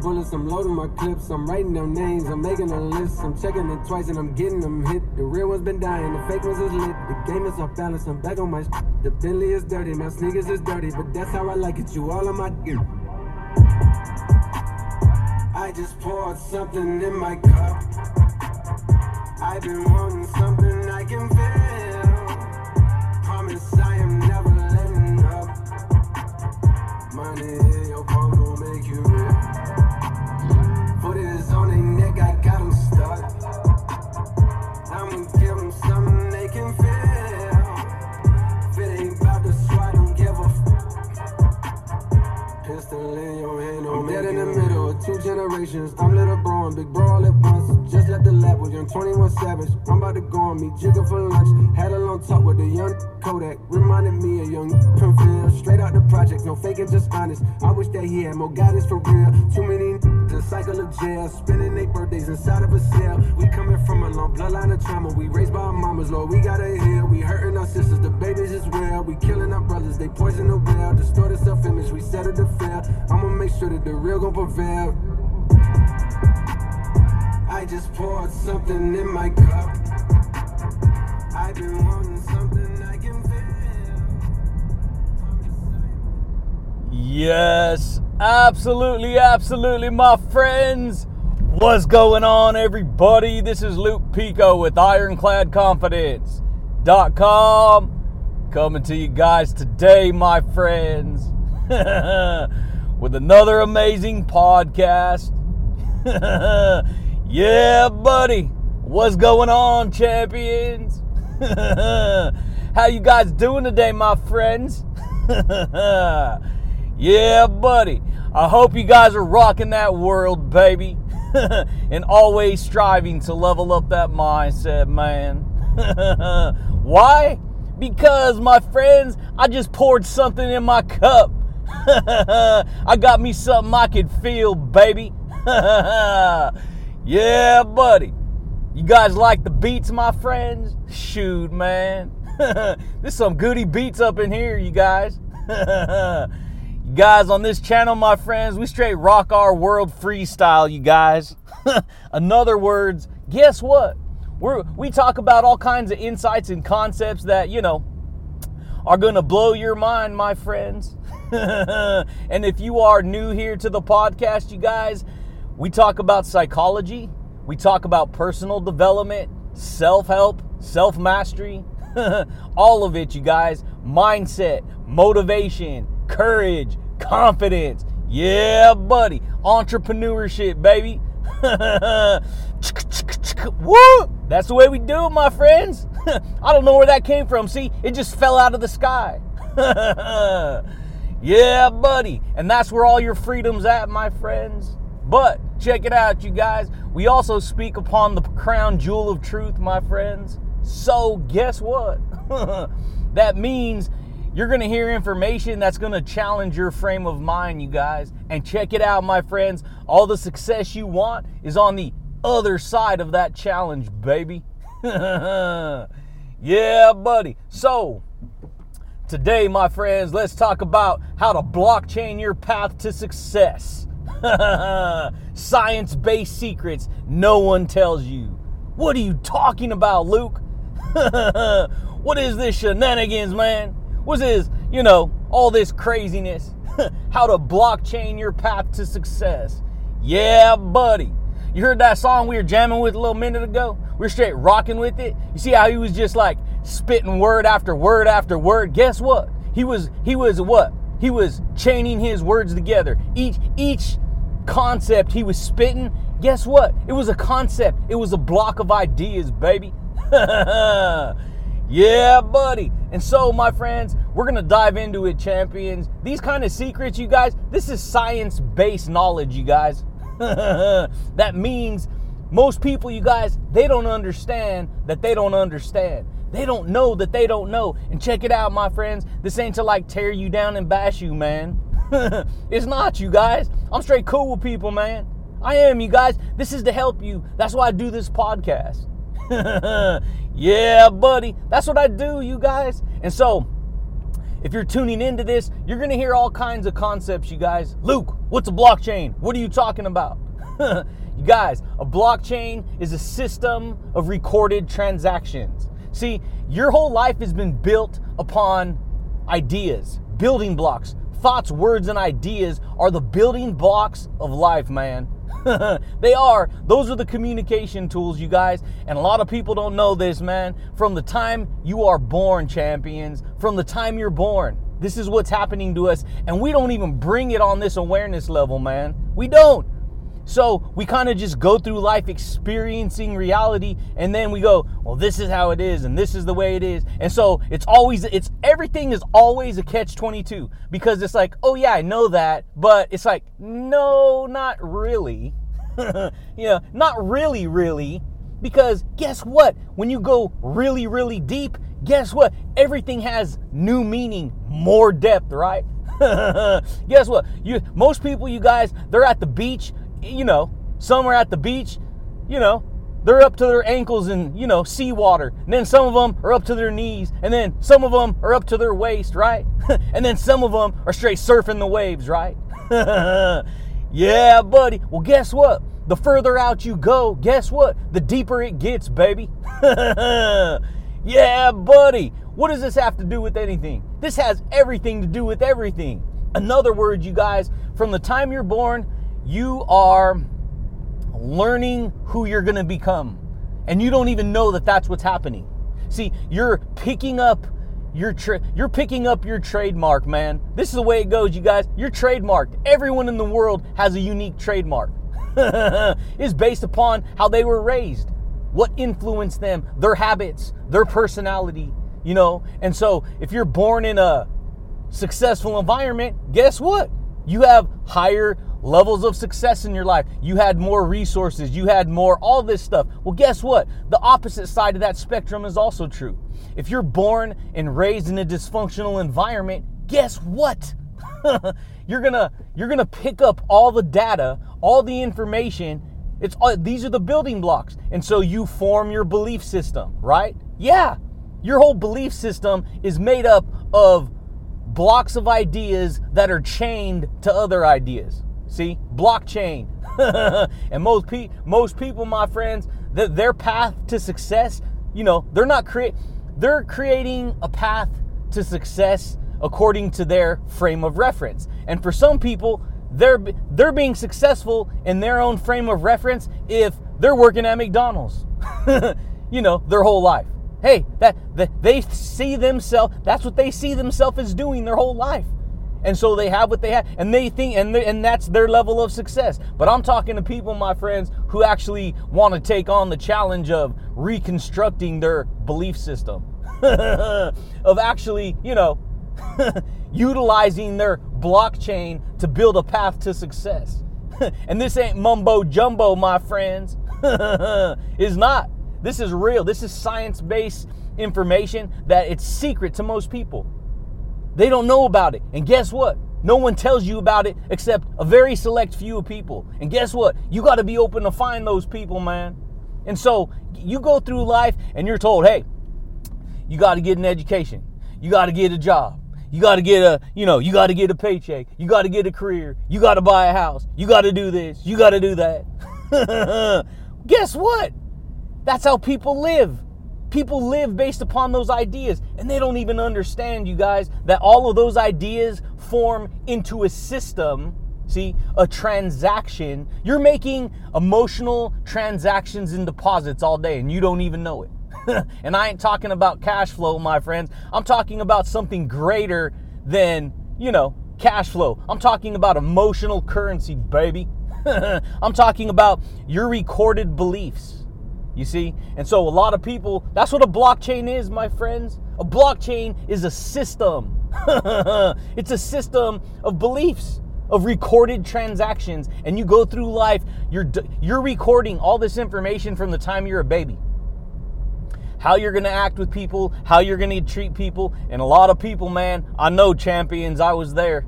bullets, I'm loading my clips, I'm writing down names, I'm making a list, I'm checking it twice and I'm getting them hit. The real ones been dying, the fake ones is lit. The game is off balance, I'm back on my sh- The Bentley is dirty, my sneakers is dirty, but that's how I like it, you all on my dick. I just poured something in my cup. I've been wanting something I can feel. Promise I am never letting up. Money in your palm gon' make you real. Pistol in your hand, I'm dead in the middle of two generations. I'm little bro and big bro all at once. Just left the lab with young 21 Savage. I'm about to go on me, Jigga for lunch. Had a long talk with a young Kodak. Reminded me of young Prinfield. Straight out the projects, no faking, just honest. I wish that he had more guidance for real. Too many the cycle of jail. Spending their birthdays inside of a cell. We coming from a long bloodline of trauma. We raised by our mamas, Lord, we gotta heal. We hurting our sisters, the babies as well. We killing our brothers, they poison the well. Distorted self image, we settle to fail. I'ma make sure that the real gon' prevail. I just poured something in my cup. I've been wanting something I can feel. Yes, absolutely, absolutely, my friends. What's going on, everybody? This is Luke Pico with IroncladConfidence.com coming to you guys today, my friends, with another amazing podcast. yeah, buddy. What's going on, champions? How you guys doing today, my friends? yeah, buddy. I hope you guys are rocking that world, baby. and always striving to level up that mindset, man. Why? Because, my friends, I just poured something in my cup. I got me something I could feel, baby. Yeah, buddy. You guys like the beats, my friends? Shoot, man. There's some goody beats up in here, you guys. you guys on this channel, my friends, we straight rock our world freestyle, you guys. in other words, guess what? We're, we talk about all kinds of insights and concepts that, you know, are going to blow your mind, my friends. and if you are new here to the podcast, you guys, we talk about psychology, we talk about personal development, self help, self mastery, all of it, you guys. Mindset, motivation, courage, confidence. Yeah, buddy. Entrepreneurship, baby. Woo! That's the way we do it, my friends. I don't know where that came from. See, it just fell out of the sky. yeah, buddy. And that's where all your freedom's at, my friends. But check it out, you guys. We also speak upon the crown jewel of truth, my friends. So, guess what? that means you're going to hear information that's going to challenge your frame of mind, you guys. And check it out, my friends. All the success you want is on the other side of that challenge, baby. yeah, buddy. So, today, my friends, let's talk about how to blockchain your path to success. Science based secrets no one tells you. What are you talking about, Luke? what is this shenanigans, man? What's this, you know, all this craziness? how to blockchain your path to success. Yeah, buddy. You heard that song we were jamming with a little minute ago? We are straight rocking with it. You see how he was just like spitting word after word after word? Guess what? He was he was what? He was chaining his words together. Each each concept he was spitting, guess what? It was a concept. It was a block of ideas, baby. yeah, buddy. And so, my friends, we're going to dive into it, champions. These kind of secrets, you guys, this is science based knowledge, you guys. that means most people, you guys, they don't understand that they don't understand. They don't know that they don't know. And check it out, my friends. This ain't to like tear you down and bash you, man. it's not, you guys. I'm straight cool with people, man. I am, you guys. This is to help you. That's why I do this podcast. yeah, buddy. That's what I do, you guys. And so, if you're tuning into this, you're going to hear all kinds of concepts, you guys. Luke, what's a blockchain? What are you talking about? you guys, a blockchain is a system of recorded transactions. See, your whole life has been built upon ideas, building blocks. Thoughts, words, and ideas are the building blocks of life, man. they are. Those are the communication tools, you guys. And a lot of people don't know this, man. From the time you are born, champions, from the time you're born, this is what's happening to us. And we don't even bring it on this awareness level, man. We don't. So we kind of just go through life experiencing reality and then we go, well, this is how it is and this is the way it is. And so it's always, it's everything is always a catch 22 because it's like, oh yeah, I know that. But it's like, no, not really. you know, not really, really. Because guess what? When you go really, really deep, guess what? Everything has new meaning, more depth, right? guess what? You most people, you guys, they're at the beach you know, some are at the beach, you know, they're up to their ankles in, you know, seawater. And then some of them are up to their knees. And then some of them are up to their waist, right? and then some of them are straight surfing the waves, right? yeah, buddy. Well, guess what? The further out you go, guess what? The deeper it gets, baby. yeah, buddy. What does this have to do with anything? This has everything to do with everything. In other words, you guys, from the time you're born you are learning who you're going to become. And you don't even know that that's what's happening. See, you're picking up your tra- you're picking up your trademark, man. This is the way it goes, you guys. You're trademarked. Everyone in the world has a unique trademark. is based upon how they were raised, what influenced them, their habits, their personality, you know. And so, if you're born in a successful environment, guess what? You have higher levels of success in your life. You had more resources, you had more, all this stuff. Well, guess what? The opposite side of that spectrum is also true. If you're born and raised in a dysfunctional environment, guess what? you're gonna you're gonna pick up all the data, all the information. It's all, these are the building blocks, and so you form your belief system, right? Yeah, your whole belief system is made up of blocks of ideas that are chained to other ideas. See, blockchain. and most pe- most people, my friends, that their path to success, you know, they're not create they're creating a path to success according to their frame of reference. And for some people, they're they're being successful in their own frame of reference if they're working at McDonald's. you know, their whole life. Hey, that, that they see themselves, that's what they see themselves as doing their whole life and so they have what they have and they think and, and that's their level of success. But i'm talking to people my friends who actually want to take on the challenge of reconstructing their belief system. Of actually you know utilizing their blockchain to build a path to success. And this ain't mumbo jumbo my friends. Is not. This is real. This is science-based information that it's secret to most people they don't know about it. And guess what? No one tells you about it except a very select few people. And guess what? You got to be open to find those people, man. And so you go through life and you're told, hey, you got to get an education. You got to get a job. You got to get a, you know, you got to get a paycheck. You got to get a career. You got to buy a house. You got to do this. You got to do that. Guess what? That's how people live. People live based upon those ideas, and they don't even understand, you guys, that all of those ideas form into a system. See, a transaction. You're making emotional transactions and deposits all day, and you don't even know it. and I ain't talking about cash flow, my friends. I'm talking about something greater than, you know, cash flow. I'm talking about emotional currency, baby. I'm talking about your recorded beliefs. You see? And so a lot of people, that's what a blockchain is, my friends. A blockchain is a system. it's a system of beliefs, of recorded transactions. And you go through life, you're you're recording all this information from the time you're a baby. How you're going to act with people, how you're going to treat people, and a lot of people, man, I know champions, I was there.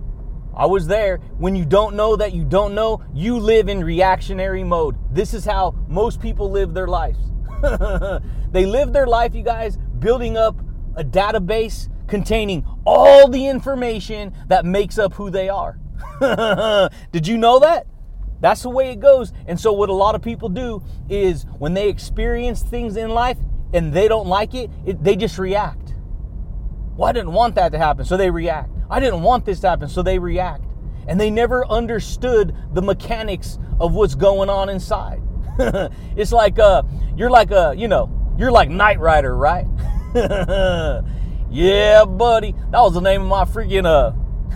I was there. When you don't know that you don't know, you live in reactionary mode. This is how most people live their lives. they live their life, you guys, building up a database containing all the information that makes up who they are. Did you know that? That's the way it goes. And so, what a lot of people do is when they experience things in life and they don't like it, it they just react. Well, I didn't want that to happen, so they react. I didn't want this to happen, so they react. And they never understood the mechanics of what's going on inside. it's like uh, you're like a, you know, you're like Knight Rider, right? yeah, buddy. That was the name of my freaking uh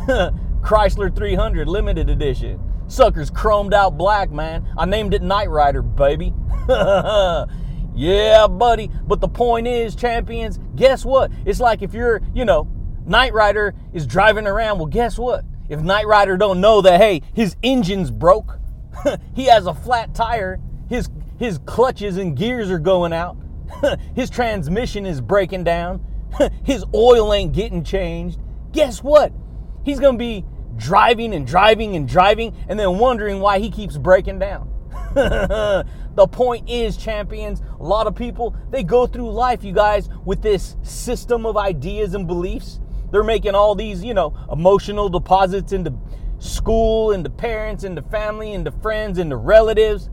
Chrysler 300 limited edition. Sucker's chromed out black, man. I named it Knight Rider, baby. yeah, buddy. But the point is, champions, guess what? It's like if you're, you know, Knight Rider is driving around. Well, guess what? If Knight Rider don't know that, hey, his engine's broke, he has a flat tire, his his clutches and gears are going out, his transmission is breaking down, his oil ain't getting changed. Guess what? He's gonna be driving and driving and driving and then wondering why he keeps breaking down. the point is, champions, a lot of people, they go through life, you guys, with this system of ideas and beliefs. They're making all these, you know, emotional deposits into school, into parents, into family, into friends, into relatives,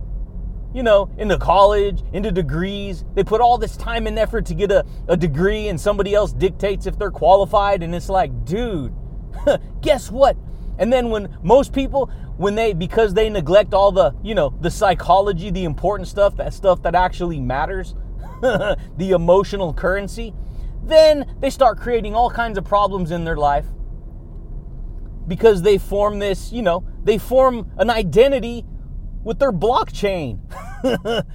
you know, into college, into degrees. They put all this time and effort to get a, a degree, and somebody else dictates if they're qualified. And it's like, dude, guess what? And then when most people, when they, because they neglect all the, you know, the psychology, the important stuff, that stuff that actually matters, the emotional currency, then they start creating all kinds of problems in their life because they form this, you know, they form an identity with their blockchain,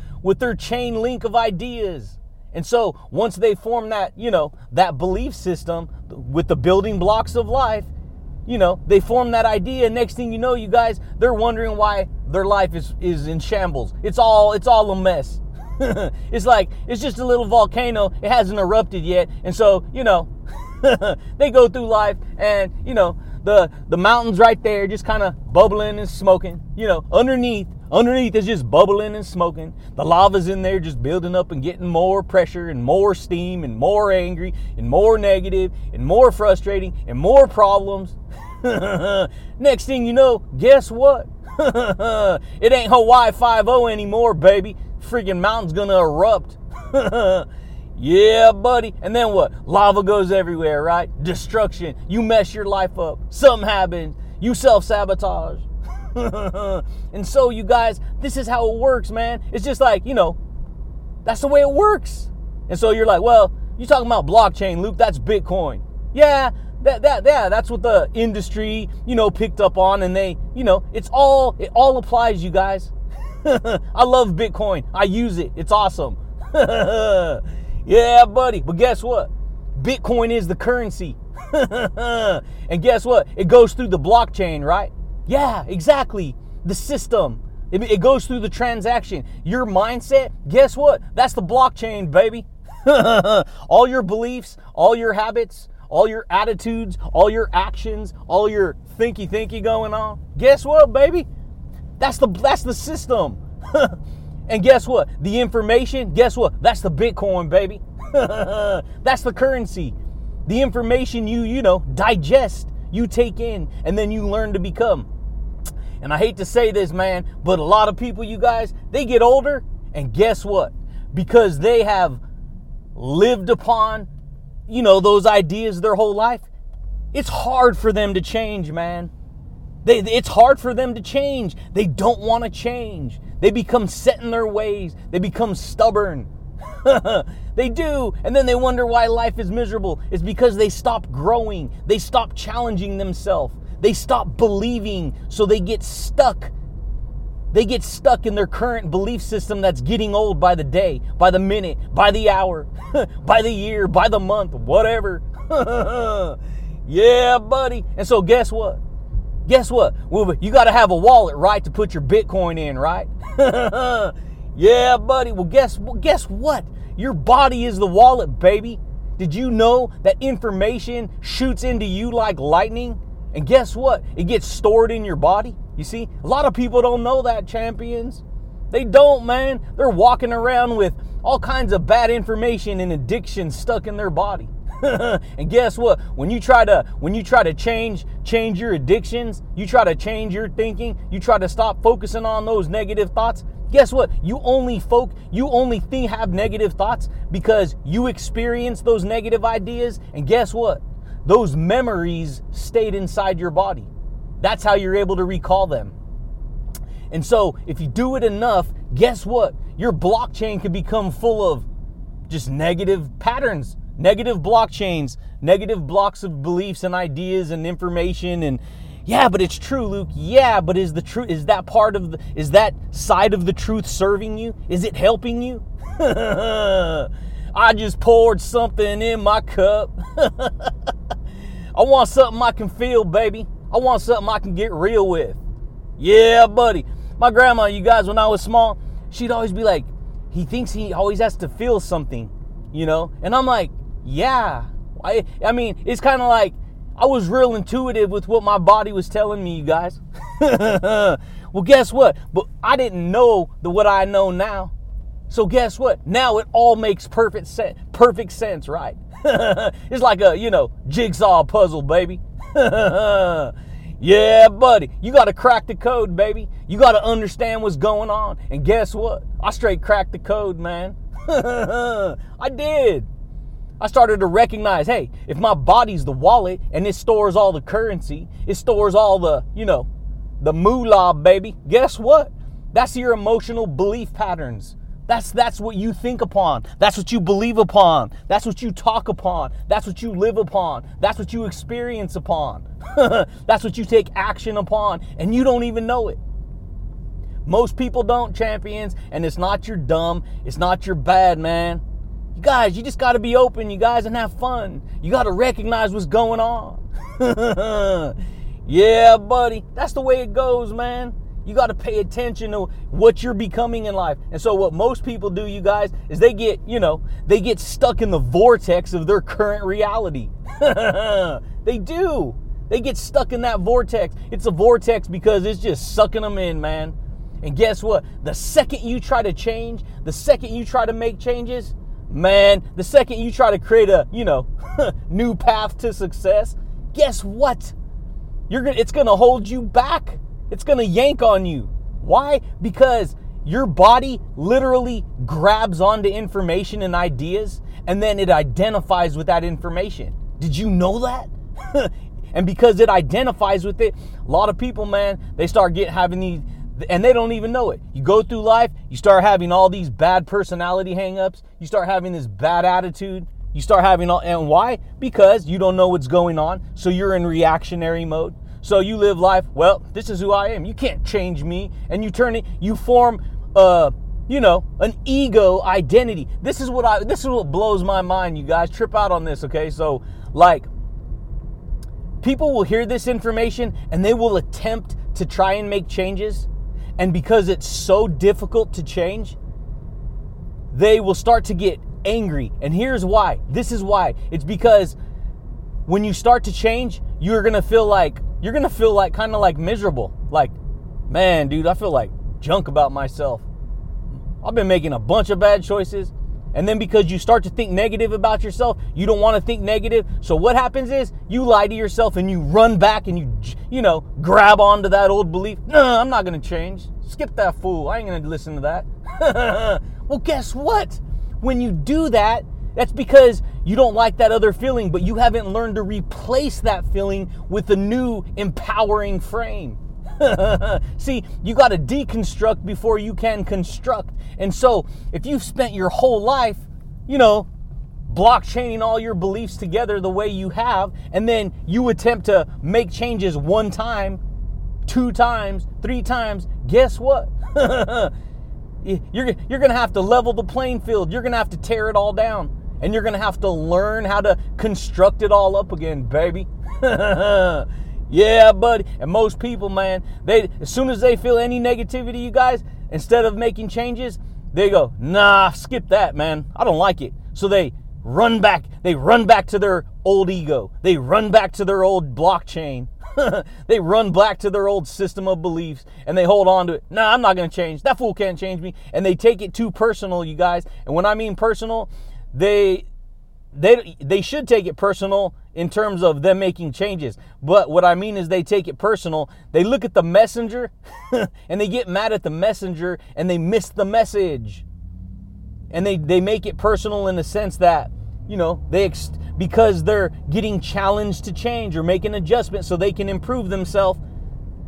with their chain link of ideas. And so once they form that, you know, that belief system with the building blocks of life, you know, they form that idea. Next thing you know, you guys, they're wondering why their life is, is in shambles. It's all it's all a mess. it's like it's just a little volcano. It hasn't erupted yet, and so you know, they go through life, and you know, the the mountains right there, just kind of bubbling and smoking. You know, underneath, underneath is just bubbling and smoking. The lava's in there, just building up and getting more pressure and more steam and more angry and more negative and more frustrating and more problems. Next thing you know, guess what? it ain't Hawaii 5 anymore, baby. Freaking mountain's gonna erupt. yeah, buddy. And then what? Lava goes everywhere, right? Destruction. You mess your life up. Something happens. You self sabotage. and so, you guys, this is how it works, man. It's just like, you know, that's the way it works. And so you're like, well, you talking about blockchain, Luke? That's Bitcoin. Yeah, that that yeah, that's what the industry, you know, picked up on and they, you know, it's all it all applies, you guys. I love Bitcoin. I use it. It's awesome. yeah, buddy. But guess what? Bitcoin is the currency. and guess what? It goes through the blockchain, right? Yeah, exactly. The system. It, it goes through the transaction. Your mindset, guess what? That's the blockchain, baby. all your beliefs, all your habits, all your attitudes, all your actions, all your thinky thinky going on. Guess what, baby? That's the that's the system. and guess what? The information, guess what? That's the Bitcoin, baby. that's the currency. The information you, you know, digest, you take in, and then you learn to become. And I hate to say this, man, but a lot of people, you guys, they get older, and guess what? Because they have lived upon you know, those ideas their whole life, it's hard for them to change, man. They, it's hard for them to change. They don't want to change. They become set in their ways. They become stubborn. they do. And then they wonder why life is miserable. It's because they stop growing. They stop challenging themselves. They stop believing. So they get stuck they get stuck in their current belief system that's getting old by the day, by the minute, by the hour, by the year, by the month, whatever. yeah, buddy. And so, guess what? Guess what? Well, you got to have a wallet, right, to put your Bitcoin in, right? yeah, buddy. Well, guess well, guess what? Your body is the wallet, baby. Did you know that information shoots into you like lightning? And guess what? It gets stored in your body. You see, a lot of people don't know that, champions. They don't, man. They're walking around with all kinds of bad information and addiction stuck in their body. and guess what? When you try to when you try to change change your addictions, you try to change your thinking, you try to stop focusing on those negative thoughts, guess what? You only folk you only think have negative thoughts because you experience those negative ideas and guess what? Those memories stayed inside your body. That's how you're able to recall them. And so, if you do it enough, guess what? Your blockchain can become full of just negative patterns, negative blockchains, negative blocks of beliefs and ideas and information and yeah, but it's true, Luke. Yeah, but is the truth is that part of the is that side of the truth serving you? Is it helping you? I just poured something in my cup. I want something I can feel, baby. I want something I can get real with. Yeah, buddy. My grandma, you guys, when I was small, she'd always be like, he thinks he always has to feel something, you know? And I'm like, yeah. I, I mean, it's kind of like I was real intuitive with what my body was telling me, you guys. well, guess what? But I didn't know the what I know now. So guess what? Now it all makes perfect sense. Perfect sense, right? it's like a, you know, jigsaw puzzle, baby. Yeah, buddy. You got to crack the code, baby. You got to understand what's going on. And guess what? I straight cracked the code, man. I did. I started to recognize hey, if my body's the wallet and it stores all the currency, it stores all the, you know, the moolah, baby, guess what? That's your emotional belief patterns. That's that's what you think upon. That's what you believe upon. That's what you talk upon. That's what you live upon. That's what you experience upon. that's what you take action upon and you don't even know it. Most people don't champions and it's not your dumb, it's not your bad, man. You guys, you just got to be open, you guys, and have fun. You got to recognize what's going on. yeah, buddy. That's the way it goes, man. You got to pay attention to what you're becoming in life. And so, what most people do, you guys, is they get, you know, they get stuck in the vortex of their current reality. they do. They get stuck in that vortex. It's a vortex because it's just sucking them in, man. And guess what? The second you try to change, the second you try to make changes, man, the second you try to create a, you know, new path to success, guess what? You're gonna it's gonna hold you back it's going to yank on you. Why? Because your body literally grabs onto information and ideas and then it identifies with that information. Did you know that? and because it identifies with it, a lot of people, man, they start getting having these and they don't even know it. You go through life, you start having all these bad personality hangups, you start having this bad attitude, you start having all and why? Because you don't know what's going on, so you're in reactionary mode. So you live life, well, this is who I am. You can't change me. And you turn it, you form uh, you know, an ego identity. This is what I this is what blows my mind, you guys. Trip out on this, okay? So like people will hear this information and they will attempt to try and make changes. And because it's so difficult to change, they will start to get angry. And here's why. This is why. It's because when you start to change, you're to feel like you're gonna feel like kind of like miserable. Like, man, dude, I feel like junk about myself. I've been making a bunch of bad choices. And then because you start to think negative about yourself, you don't want to think negative. So what happens is you lie to yourself and you run back and you you know, grab onto that old belief. No, I'm not going to change. Skip that fool. I ain't going to listen to that. well, guess what? When you do that, that's because you don't like that other feeling, but you haven't learned to replace that feeling with a new empowering frame. See, you got to deconstruct before you can construct. And so, if you've spent your whole life, you know, blockchaining all your beliefs together the way you have, and then you attempt to make changes one time, two times, three times, guess what? you're, you're going to have to level the playing field. You're going to have to tear it all down and you're gonna have to learn how to construct it all up again, baby. yeah, buddy. And most people, man, they as soon as they feel any negativity, you guys, instead of making changes, they go, nah, skip that, man. I don't like it. So they run back. They run back to their old ego. They run back to their old blockchain. they run back to their old system of beliefs and they hold on to it. Nah, I'm not going to change. That fool can't change me. And they take it too personal, you guys. And when I mean personal, they they they should take it personal in terms of them making changes. But what I mean is they take it personal. They look at the messenger and they get mad at the messenger and they miss the message. And they they make it personal in the sense that, you know, they ex- because they're getting challenged to change or make an adjustment so they can improve themselves.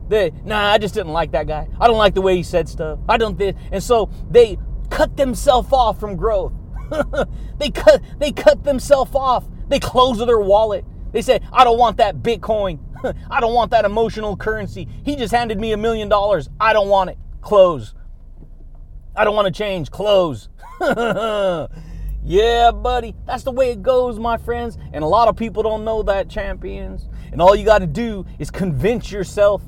They, nah, I just didn't like that guy. I don't like the way he said stuff. I don't this. And so they cut themselves off from growth. they cut they cut themselves off. They close their wallet. They say, I don't want that Bitcoin. I don't want that emotional currency. He just handed me a million dollars. I don't want it. Close. I don't want to change. Close. yeah, buddy. That's the way it goes, my friends. And a lot of people don't know that, champions. And all you got to do is convince yourself.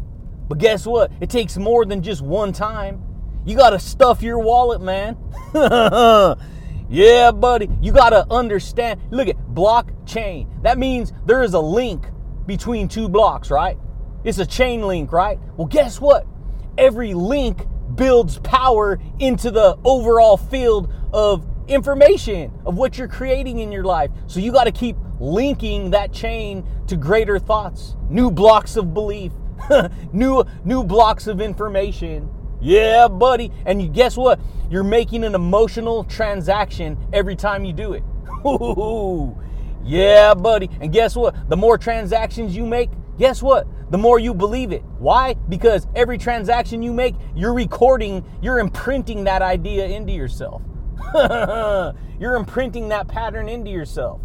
But guess what? It takes more than just one time. You got to stuff your wallet, man. Yeah, buddy. You got to understand. Look at blockchain. That means there is a link between two blocks, right? It's a chain link, right? Well, guess what? Every link builds power into the overall field of information of what you're creating in your life. So you got to keep linking that chain to greater thoughts, new blocks of belief, new new blocks of information yeah, buddy. And you guess what? You're making an emotional transaction every time you do it. Ooh, yeah, buddy. And guess what? The more transactions you make, guess what? The more you believe it. Why? Because every transaction you make, you're recording, you're imprinting that idea into yourself. you're imprinting that pattern into yourself.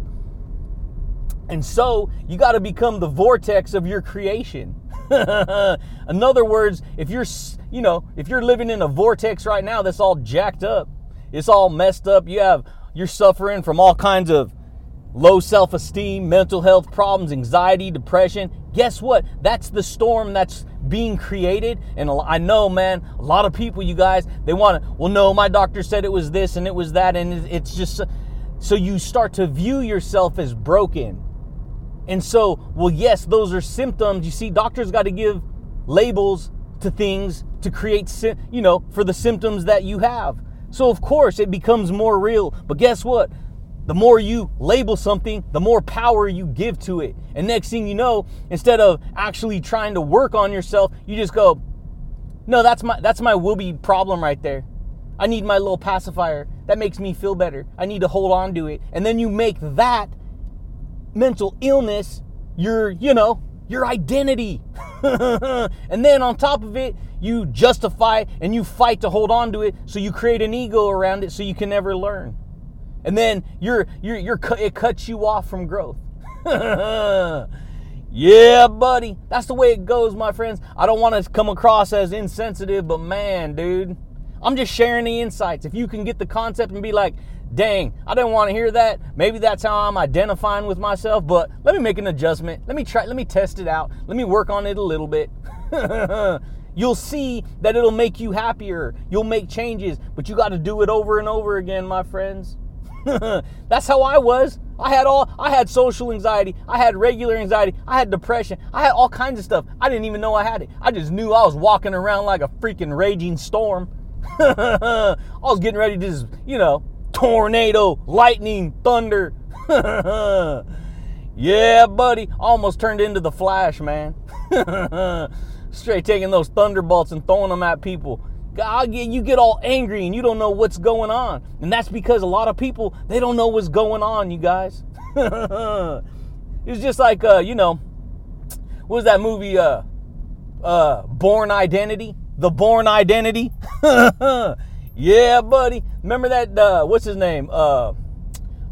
And so you got to become the vortex of your creation. in other words, if you're, you know, if you're living in a vortex right now that's all jacked up, it's all messed up, you have, you're suffering from all kinds of low self esteem, mental health problems, anxiety, depression. Guess what? That's the storm that's being created. And I know, man, a lot of people, you guys, they want to, well, no, my doctor said it was this and it was that. And it's just, so you start to view yourself as broken and so, well, yes, those are symptoms. You see, doctors got to give labels to things to create, you know, for the symptoms that you have. So, of course, it becomes more real. But guess what? The more you label something, the more power you give to it. And next thing you know, instead of actually trying to work on yourself, you just go, "No, that's my that's my whoopee problem right there. I need my little pacifier. That makes me feel better. I need to hold on to it." And then you make that mental illness your, you know, your identity. and then on top of it, you justify and you fight to hold on to it, so you create an ego around it so you can never learn. And then you're you're you're it cuts you off from growth. yeah, buddy. That's the way it goes, my friends. I don't want to come across as insensitive, but man, dude, I'm just sharing the insights. If you can get the concept and be like, dang, I didn't want to hear that. Maybe that's how I'm identifying with myself, but let me make an adjustment. Let me try, let me test it out. Let me work on it a little bit. You'll see that it'll make you happier. You'll make changes, but you got to do it over and over again, my friends. that's how I was. I had all I had social anxiety, I had regular anxiety, I had depression, I had all kinds of stuff. I didn't even know I had it. I just knew I was walking around like a freaking raging storm. I was getting ready to just, you know, tornado, lightning, thunder. yeah, buddy. Almost turned into the Flash, man. Straight taking those thunderbolts and throwing them at people. God, you get all angry and you don't know what's going on. And that's because a lot of people, they don't know what's going on, you guys. it's just like, uh, you know, what was that movie, uh, uh, Bourne Identity? The Bourne Identity? Yeah, buddy. Remember that? Uh, what's his name? Uh,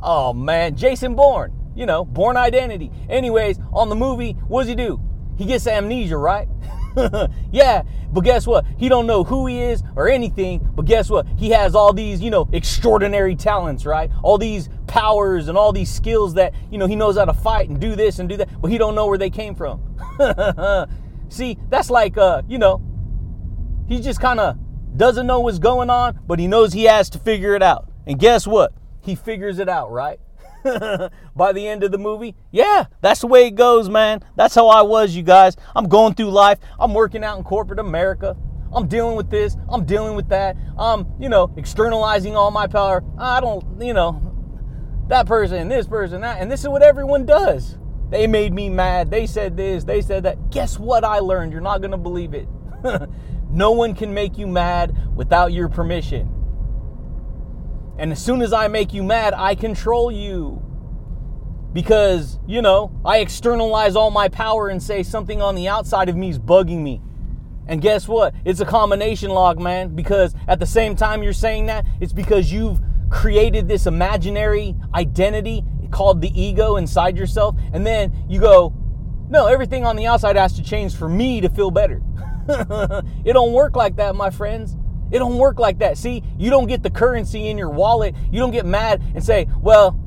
oh man, Jason Bourne. You know, Bourne Identity. Anyways, on the movie, what does he do? He gets amnesia, right? yeah, but guess what? He don't know who he is or anything. But guess what? He has all these, you know, extraordinary talents, right? All these powers and all these skills that you know he knows how to fight and do this and do that, but he don't know where they came from. See, that's like, uh, you know, he's just kind of doesn't know what's going on, but he knows he has to figure it out. And guess what? He figures it out, right? By the end of the movie, yeah, that's the way it goes, man. That's how I was, you guys. I'm going through life. I'm working out in corporate America. I'm dealing with this. I'm dealing with that. I'm, you know, externalizing all my power. I don't, you know, that person, this person, that. And this is what everyone does. They made me mad. They said this, they said that. Guess what I learned? You're not going to believe it. no one can make you mad without your permission. And as soon as I make you mad, I control you. Because, you know, I externalize all my power and say something on the outside of me is bugging me. And guess what? It's a combination log, man, because at the same time you're saying that, it's because you've created this imaginary identity called the ego inside yourself. And then you go, no, everything on the outside has to change for me to feel better. it don't work like that, my friends. It don't work like that. See, you don't get the currency in your wallet. You don't get mad and say, well,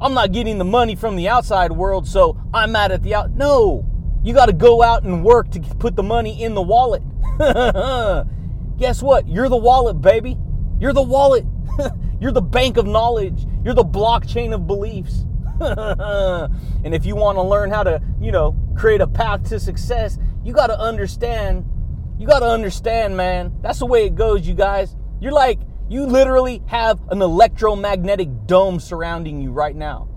I'm not getting the money from the outside world, so I'm mad at the out. No, you got to go out and work to put the money in the wallet. Guess what? You're the wallet, baby. You're the wallet. You're the bank of knowledge. You're the blockchain of beliefs. and if you want to learn how to, you know, create a path to success, you got to understand. You got to understand, man. That's the way it goes, you guys. You're like you literally have an electromagnetic dome surrounding you right now.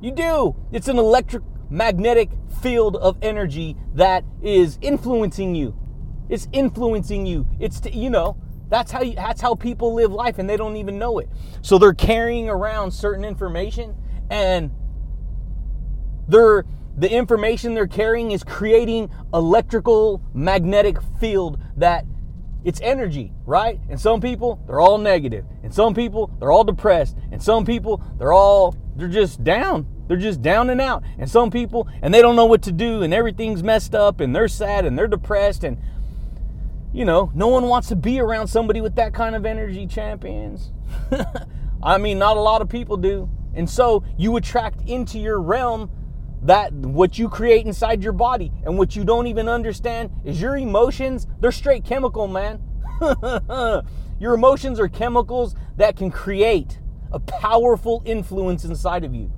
You do. It's an electric magnetic field of energy that is influencing you. It's influencing you. It's to, you know, that's how you, that's how people live life and they don't even know it. So they're carrying around certain information and they're the information they're carrying is creating electrical magnetic field that it's energy, right? And some people, they're all negative. And some people, they're all depressed. And some people, they're all, they're just down. They're just down and out. And some people, and they don't know what to do, and everything's messed up, and they're sad, and they're depressed. And, you know, no one wants to be around somebody with that kind of energy, champions. I mean, not a lot of people do. And so you attract into your realm that what you create inside your body and what you don't even understand is your emotions they're straight chemical man. Your emotions are chemicals that can create a powerful influence inside of you.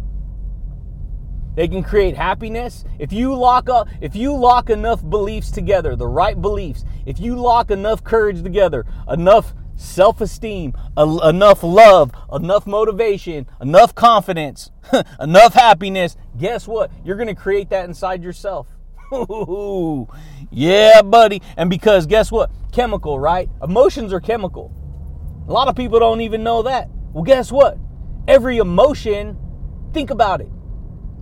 They can create happiness. If you lock up if you lock enough beliefs together the right beliefs if you lock enough courage together enough self esteem, enough love, enough motivation, enough confidence, enough happiness, guess what? You're going to create that inside yourself. yeah, buddy. And because guess what? Chemical, right? Emotions are chemical. A lot of people don't even know that. Well, guess what? Every emotion, think about it.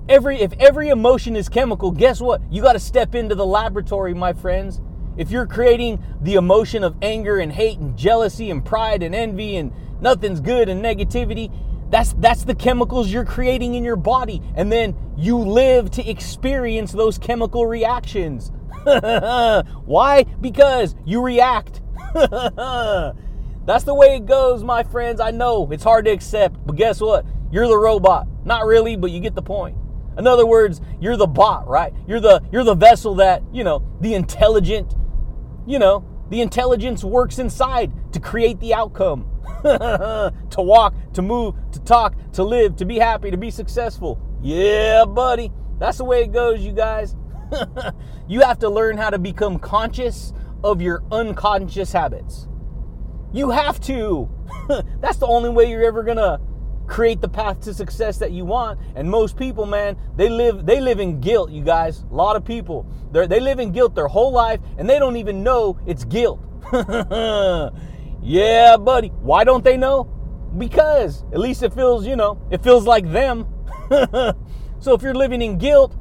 Every if every emotion is chemical, guess what? You got to step into the laboratory, my friends, if you're creating the emotion of anger and hate and jealousy and pride and envy and nothing's good and negativity, that's that's the chemicals you're creating in your body and then you live to experience those chemical reactions. Why? Because you react. that's the way it goes, my friends. I know it's hard to accept, but guess what? You're the robot. Not really, but you get the point. In other words, you're the bot, right? You're the you're the vessel that, you know, the intelligent you know, the intelligence works inside to create the outcome. to walk, to move, to talk, to live, to be happy, to be successful. Yeah, buddy. That's the way it goes, you guys. you have to learn how to become conscious of your unconscious habits. You have to. That's the only way you're ever going to create the path to success that you want. And most people, man, they live they live in guilt, you guys. A lot of people. They they live in guilt their whole life and they don't even know it's guilt. yeah, buddy. Why don't they know? Because at least it feels, you know, it feels like them. so if you're living in guilt,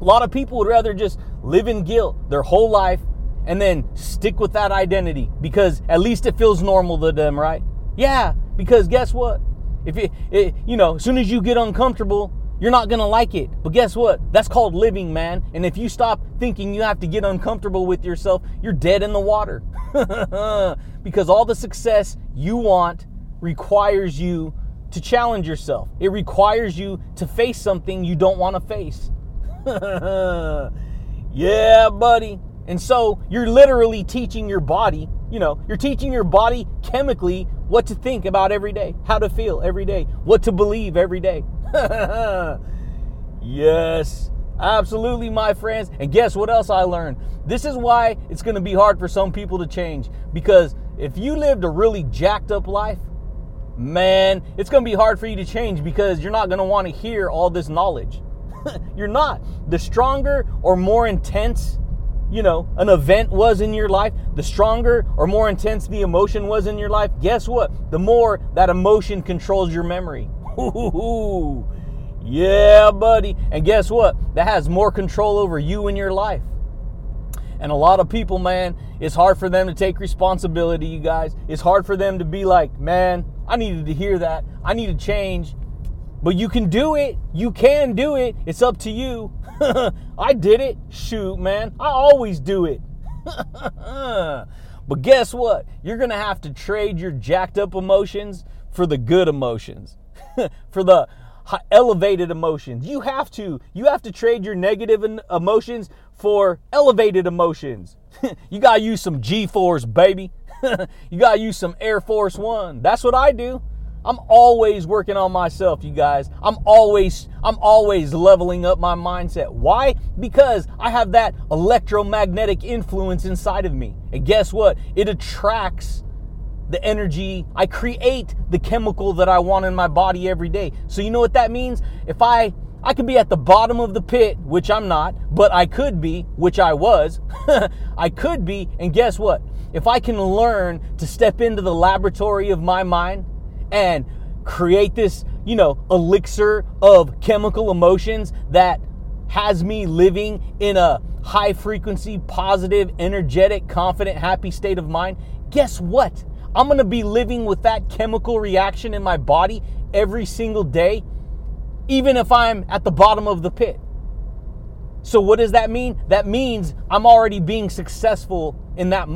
a lot of people would rather just live in guilt their whole life and then stick with that identity because at least it feels normal to them, right? Yeah, because guess what? If it, it, you know, as soon as you get uncomfortable, you're not gonna like it. But guess what? That's called living, man. And if you stop thinking you have to get uncomfortable with yourself, you're dead in the water. because all the success you want requires you to challenge yourself. It requires you to face something you don't want to face. yeah, buddy. And so you're literally teaching your body, you know, you're teaching your body chemically what to think about every day, how to feel every day, what to believe every day. yes, absolutely, my friends. And guess what else I learned? This is why it's going to be hard for some people to change. Because if you lived a really jacked up life, man, it's going to be hard for you to change because you're not going to want to hear all this knowledge. you're not. The stronger or more intense, you know, an event was in your life, the stronger or more intense the emotion was in your life, guess what? The more that emotion controls your memory. Ooh, yeah, buddy. And guess what? That has more control over you and your life. And a lot of people, man, it's hard for them to take responsibility, you guys. It's hard for them to be like, man, I needed to hear that. I need to change. But you can do it. You can do it. It's up to you. I did it. Shoot, man. I always do it. but guess what? You're going to have to trade your jacked up emotions for the good emotions, for the elevated emotions. You have to. You have to trade your negative emotions for elevated emotions. you got to use some G Force, baby. you got to use some Air Force One. That's what I do. I'm always working on myself, you guys. I'm always I'm always leveling up my mindset. Why? Because I have that electromagnetic influence inside of me. And guess what? It attracts the energy. I create the chemical that I want in my body every day. So you know what that means? If I I could be at the bottom of the pit, which I'm not, but I could be, which I was. I could be, and guess what? If I can learn to step into the laboratory of my mind and create this, you know, elixir of chemical emotions that has me living in a high frequency, positive, energetic, confident, happy state of mind, guess what? I'm gonna be living with that chemical reaction in my body every single day, even if I'm at the bottom of the pit. So, what does that mean? That means I'm already being successful in that,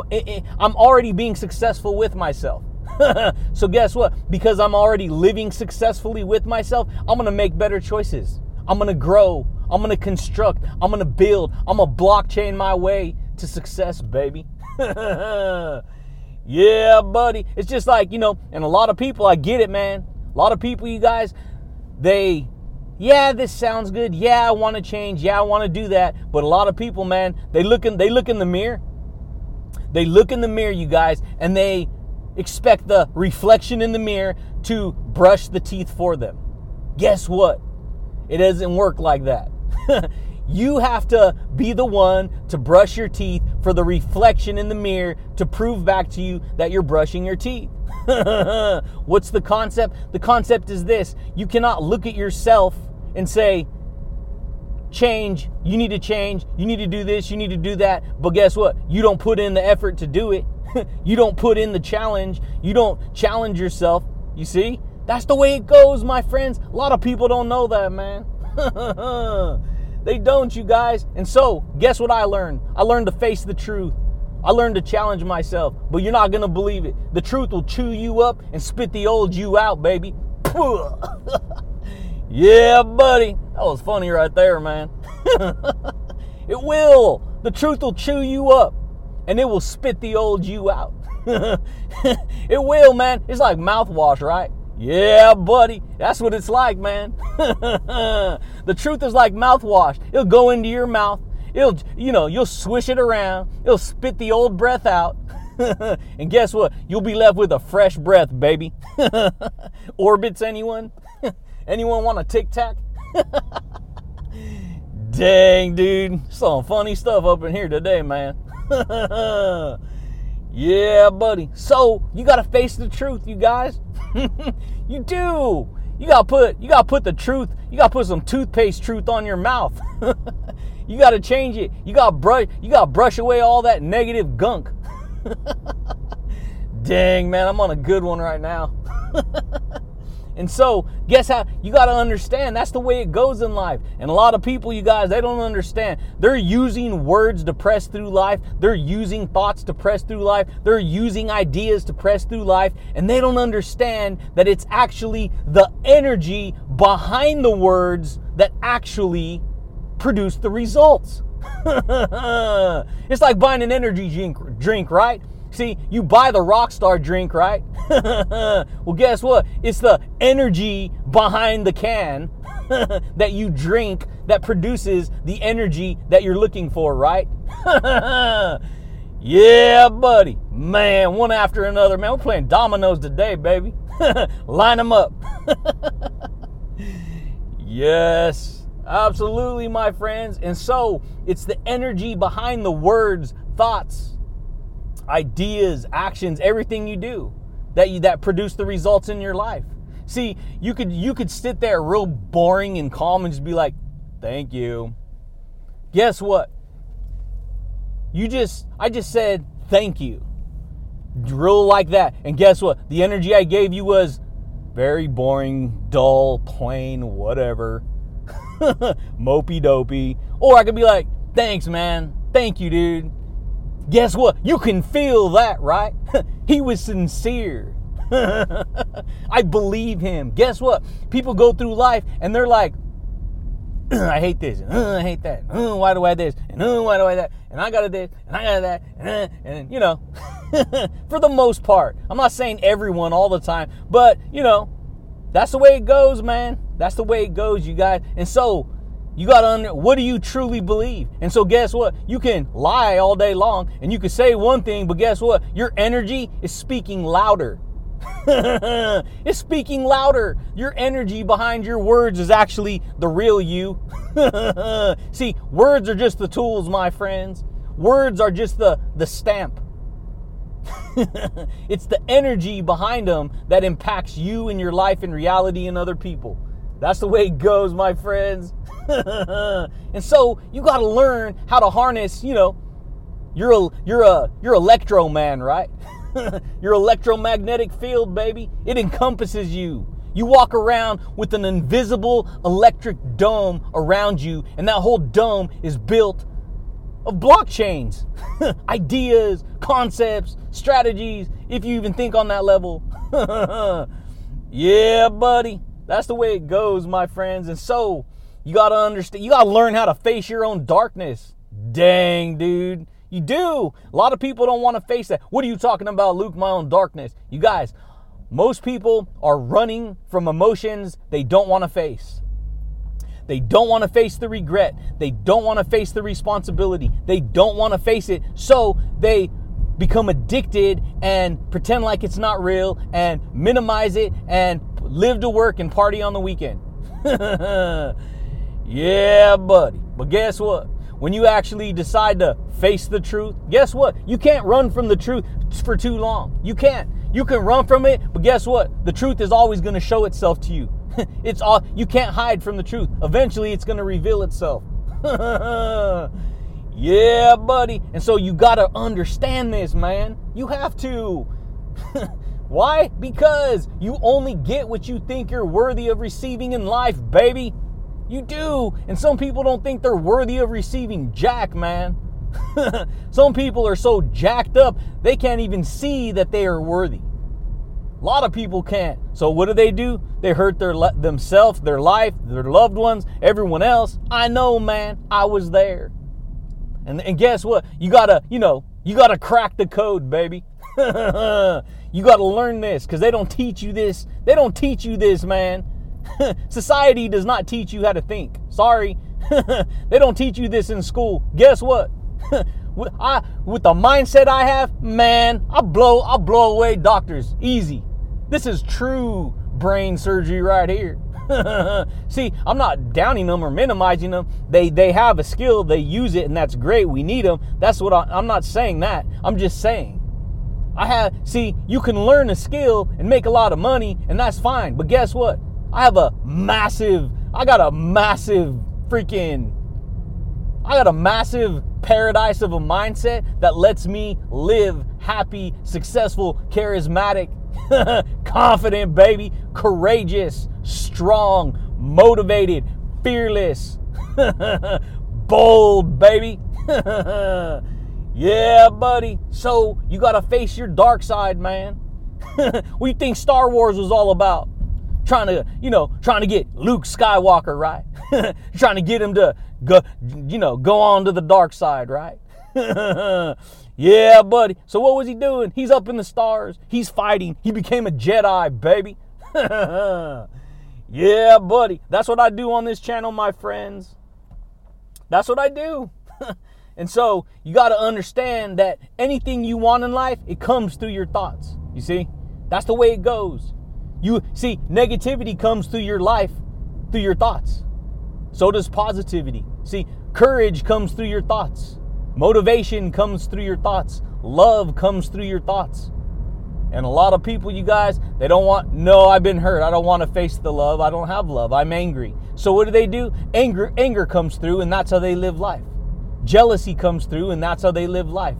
I'm already being successful with myself. so, guess what? Because I'm already living successfully with myself, I'm gonna make better choices. I'm gonna grow. I'm gonna construct. I'm gonna build. I'm gonna blockchain my way to success, baby. Yeah, buddy. It's just like, you know, and a lot of people, I get it, man. A lot of people, you guys, they, yeah, this sounds good. Yeah, I want to change. Yeah, I want to do that. But a lot of people, man, they look in, they look in the mirror. They look in the mirror, you guys, and they expect the reflection in the mirror to brush the teeth for them. Guess what? It doesn't work like that. You have to be the one to brush your teeth for the reflection in the mirror to prove back to you that you're brushing your teeth. What's the concept? The concept is this you cannot look at yourself and say, change, you need to change, you need to do this, you need to do that. But guess what? You don't put in the effort to do it. you don't put in the challenge. You don't challenge yourself. You see? That's the way it goes, my friends. A lot of people don't know that, man. They don't, you guys. And so, guess what I learned? I learned to face the truth. I learned to challenge myself, but you're not gonna believe it. The truth will chew you up and spit the old you out, baby. yeah, buddy. That was funny right there, man. it will. The truth will chew you up and it will spit the old you out. it will, man. It's like mouthwash, right? Yeah, buddy. That's what it's like, man. the truth is like mouthwash. It'll go into your mouth. It'll, you know, you'll swish it around. It'll spit the old breath out. and guess what? You'll be left with a fresh breath, baby. Orbits, anyone? anyone want a tic tac? Dang, dude. Some funny stuff up in here today, man. yeah, buddy. So, you got to face the truth, you guys. you do. You gotta put you gotta put the truth. You gotta put some toothpaste truth on your mouth. you gotta change it. You gotta brush. You gotta brush away all that negative gunk. Dang man, I'm on a good one right now. And so, guess how? You got to understand that's the way it goes in life. And a lot of people, you guys, they don't understand. They're using words to press through life, they're using thoughts to press through life, they're using ideas to press through life, and they don't understand that it's actually the energy behind the words that actually produce the results. it's like buying an energy drink, drink right? See, you buy the Rockstar drink, right? well, guess what? It's the energy behind the can that you drink that produces the energy that you're looking for, right? yeah, buddy. Man, one after another. Man, we're playing dominoes today, baby. Line them up. yes, absolutely, my friends. And so it's the energy behind the words, thoughts, ideas, actions, everything you do that you that produce the results in your life. See, you could you could sit there real boring and calm and just be like, "Thank you." Guess what? You just I just said thank you. Drill like that. And guess what? The energy I gave you was very boring, dull, plain, whatever. Mopey dopey. Or I could be like, thanks, man. Thank you, dude. Guess what? You can feel that, right? he was sincere. I believe him. Guess what? People go through life and they're like, I hate this, uh, I hate that. Uh, why do I this? And uh, why do I that? And I got this, and I got that, uh, and you know, for the most part, I'm not saying everyone all the time, but you know, that's the way it goes, man. That's the way it goes, you guys. And so, you got to under what do you truly believe? And so guess what? You can lie all day long and you can say one thing, but guess what? Your energy is speaking louder. it's speaking louder. Your energy behind your words is actually the real you. See, words are just the tools, my friends. Words are just the the stamp. it's the energy behind them that impacts you and your life and reality and other people. That's the way it goes, my friends. and so you got to learn how to harness, you know, you're a you're a uh, you're electro man, right? your electromagnetic field, baby. It encompasses you. You walk around with an invisible electric dome around you, and that whole dome is built of blockchains, ideas, concepts, strategies, if you even think on that level. yeah, buddy. That's the way it goes, my friends. And so, you got to understand, you got to learn how to face your own darkness. Dang, dude. You do. A lot of people don't want to face that. What are you talking about, Luke? My own darkness. You guys, most people are running from emotions they don't want to face. They don't want to face the regret. They don't want to face the responsibility. They don't want to face it. So they become addicted and pretend like it's not real and minimize it and live to work and party on the weekend. yeah, buddy. But guess what? When you actually decide to face the truth, guess what? You can't run from the truth for too long. You can't. You can run from it, but guess what? The truth is always going to show itself to you. it's all you can't hide from the truth. Eventually it's going to reveal itself. yeah, buddy. And so you got to understand this, man. You have to. Why? Because you only get what you think you're worthy of receiving in life, baby. You do. And some people don't think they're worthy of receiving jack, man. some people are so jacked up, they can't even see that they are worthy. A lot of people can't. So what do they do? They hurt their themselves, their life, their loved ones, everyone else. I know, man. I was there. And, and guess what? You gotta, you know, you gotta crack the code, baby. you gotta learn this because they don't teach you this. They don't teach you this, man. Society does not teach you how to think. Sorry. they don't teach you this in school. Guess what? I, with the mindset I have, man, I blow, I blow away doctors easy. This is true brain surgery right here. See, I'm not downing them or minimizing them. They they have a skill, they use it, and that's great. We need them. That's what I, I'm not saying that. I'm just saying. I have see, you can learn a skill and make a lot of money, and that's fine. But guess what? I have a massive, I got a massive freaking, I got a massive paradise of a mindset that lets me live happy, successful, charismatic, confident, baby, courageous, strong, motivated, fearless, bold, baby. yeah, buddy. So you got to face your dark side, man. you think Star Wars was all about? trying to, you know, trying to get Luke Skywalker, right? trying to get him to go, you know, go on to the dark side, right? yeah, buddy. So what was he doing? He's up in the stars. He's fighting. He became a Jedi, baby. yeah, buddy. That's what I do on this channel, my friends. That's what I do. And so you got to understand that anything you want in life, it comes through your thoughts. You see? That's the way it goes. You see, negativity comes through your life through your thoughts. So does positivity. See, courage comes through your thoughts. Motivation comes through your thoughts. Love comes through your thoughts. And a lot of people, you guys, they don't want, no, I've been hurt. I don't want to face the love. I don't have love. I'm angry. So what do they do? Anger, anger comes through, and that's how they live life. Jealousy comes through, and that's how they live life.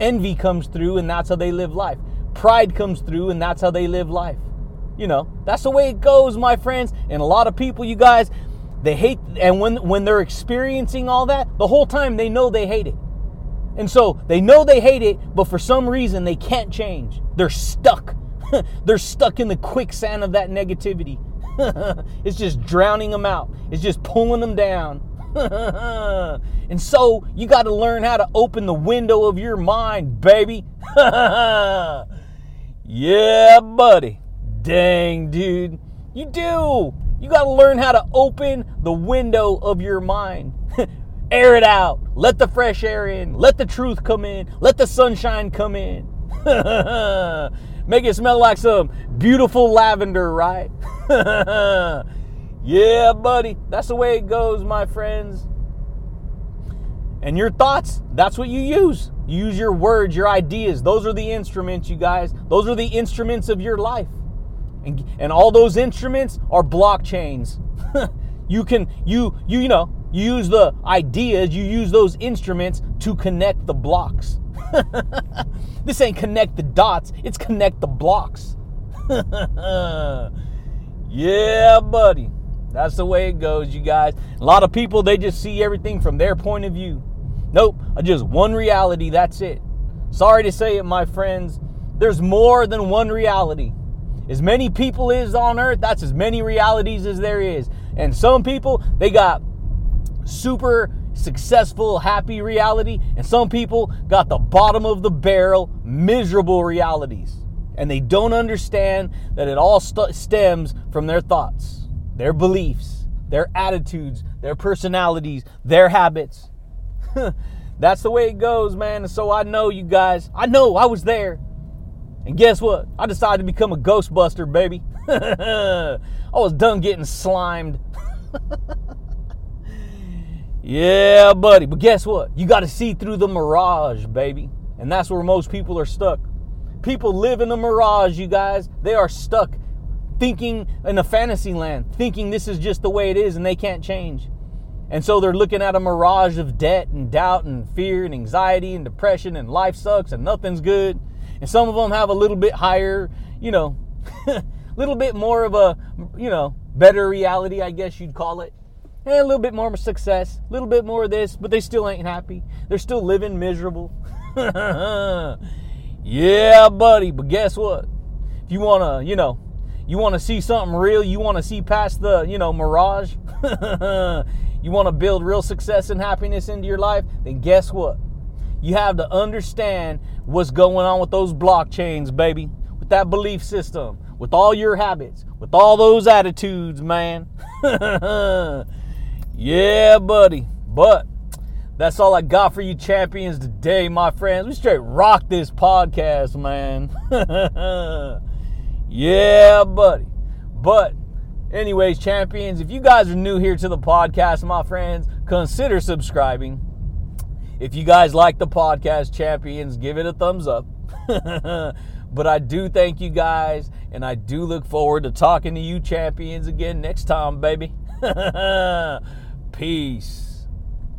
Envy comes through, and that's how they live life. Pride comes through, and that's how they live life. You know, that's the way it goes, my friends. And a lot of people, you guys, they hate, and when when they're experiencing all that, the whole time they know they hate it. And so they know they hate it, but for some reason they can't change. They're stuck. They're stuck in the quicksand of that negativity. it's just drowning them out. It's just pulling them down. and so you got to learn how to open the window of your mind, baby. yeah, buddy. Dang, dude. You do. You got to learn how to open the window of your mind. Air it out. Let the fresh air in. Let the truth come in. Let the sunshine come in. Make it smell like some beautiful lavender, right? Yeah, buddy. That's the way it goes, my friends. And your thoughts, that's what you use. You use your words, your ideas. Those are the instruments, you guys. Those are the instruments of your life. And, and all those instruments are blockchains. you can you you you know, you use the ideas, you use those instruments to connect the blocks. this ain't connect the dots, it's connect the blocks. yeah, buddy. That's the way it goes, you guys. A lot of people, they just see everything from their point of view. Nope, uh, just one reality, that's it. Sorry to say it, my friends. There's more than one reality. As many people is on earth, that's as many realities as there is. And some people, they got super successful, happy reality, and some people got the bottom of the barrel, miserable realities. And they don't understand that it all st- stems from their thoughts, their beliefs, their attitudes, their personalities, their habits. That's the way it goes, man. And so I know you guys, I know I was there. And guess what? I decided to become a Ghostbuster, baby. I was done getting slimed. yeah, buddy. But guess what? You got to see through the mirage, baby. And that's where most people are stuck. People live in a mirage, you guys. They are stuck thinking in a fantasy land, thinking this is just the way it is and they can't change. And so they're looking at a mirage of debt and doubt and fear and anxiety and depression and life sucks and nothing's good and some of them have a little bit higher, you know, a little bit more of a, you know, better reality, I guess you'd call it. And a little bit more success, a little bit more of this, but they still ain't happy. They're still living miserable. yeah, buddy, but guess what? If you want to, you know, you want to see something real, you want to see past the, you know, mirage, you want to build real success and happiness into your life, then guess what? You have to understand what's going on with those blockchains, baby, with that belief system, with all your habits, with all those attitudes, man. yeah, buddy. But that's all I got for you champions today, my friends. We straight rock this podcast, man. yeah, buddy. But anyways, champions, if you guys are new here to the podcast, my friends, consider subscribing if you guys like the podcast, champions, give it a thumbs up. but I do thank you guys, and I do look forward to talking to you, champions, again next time, baby. Peace.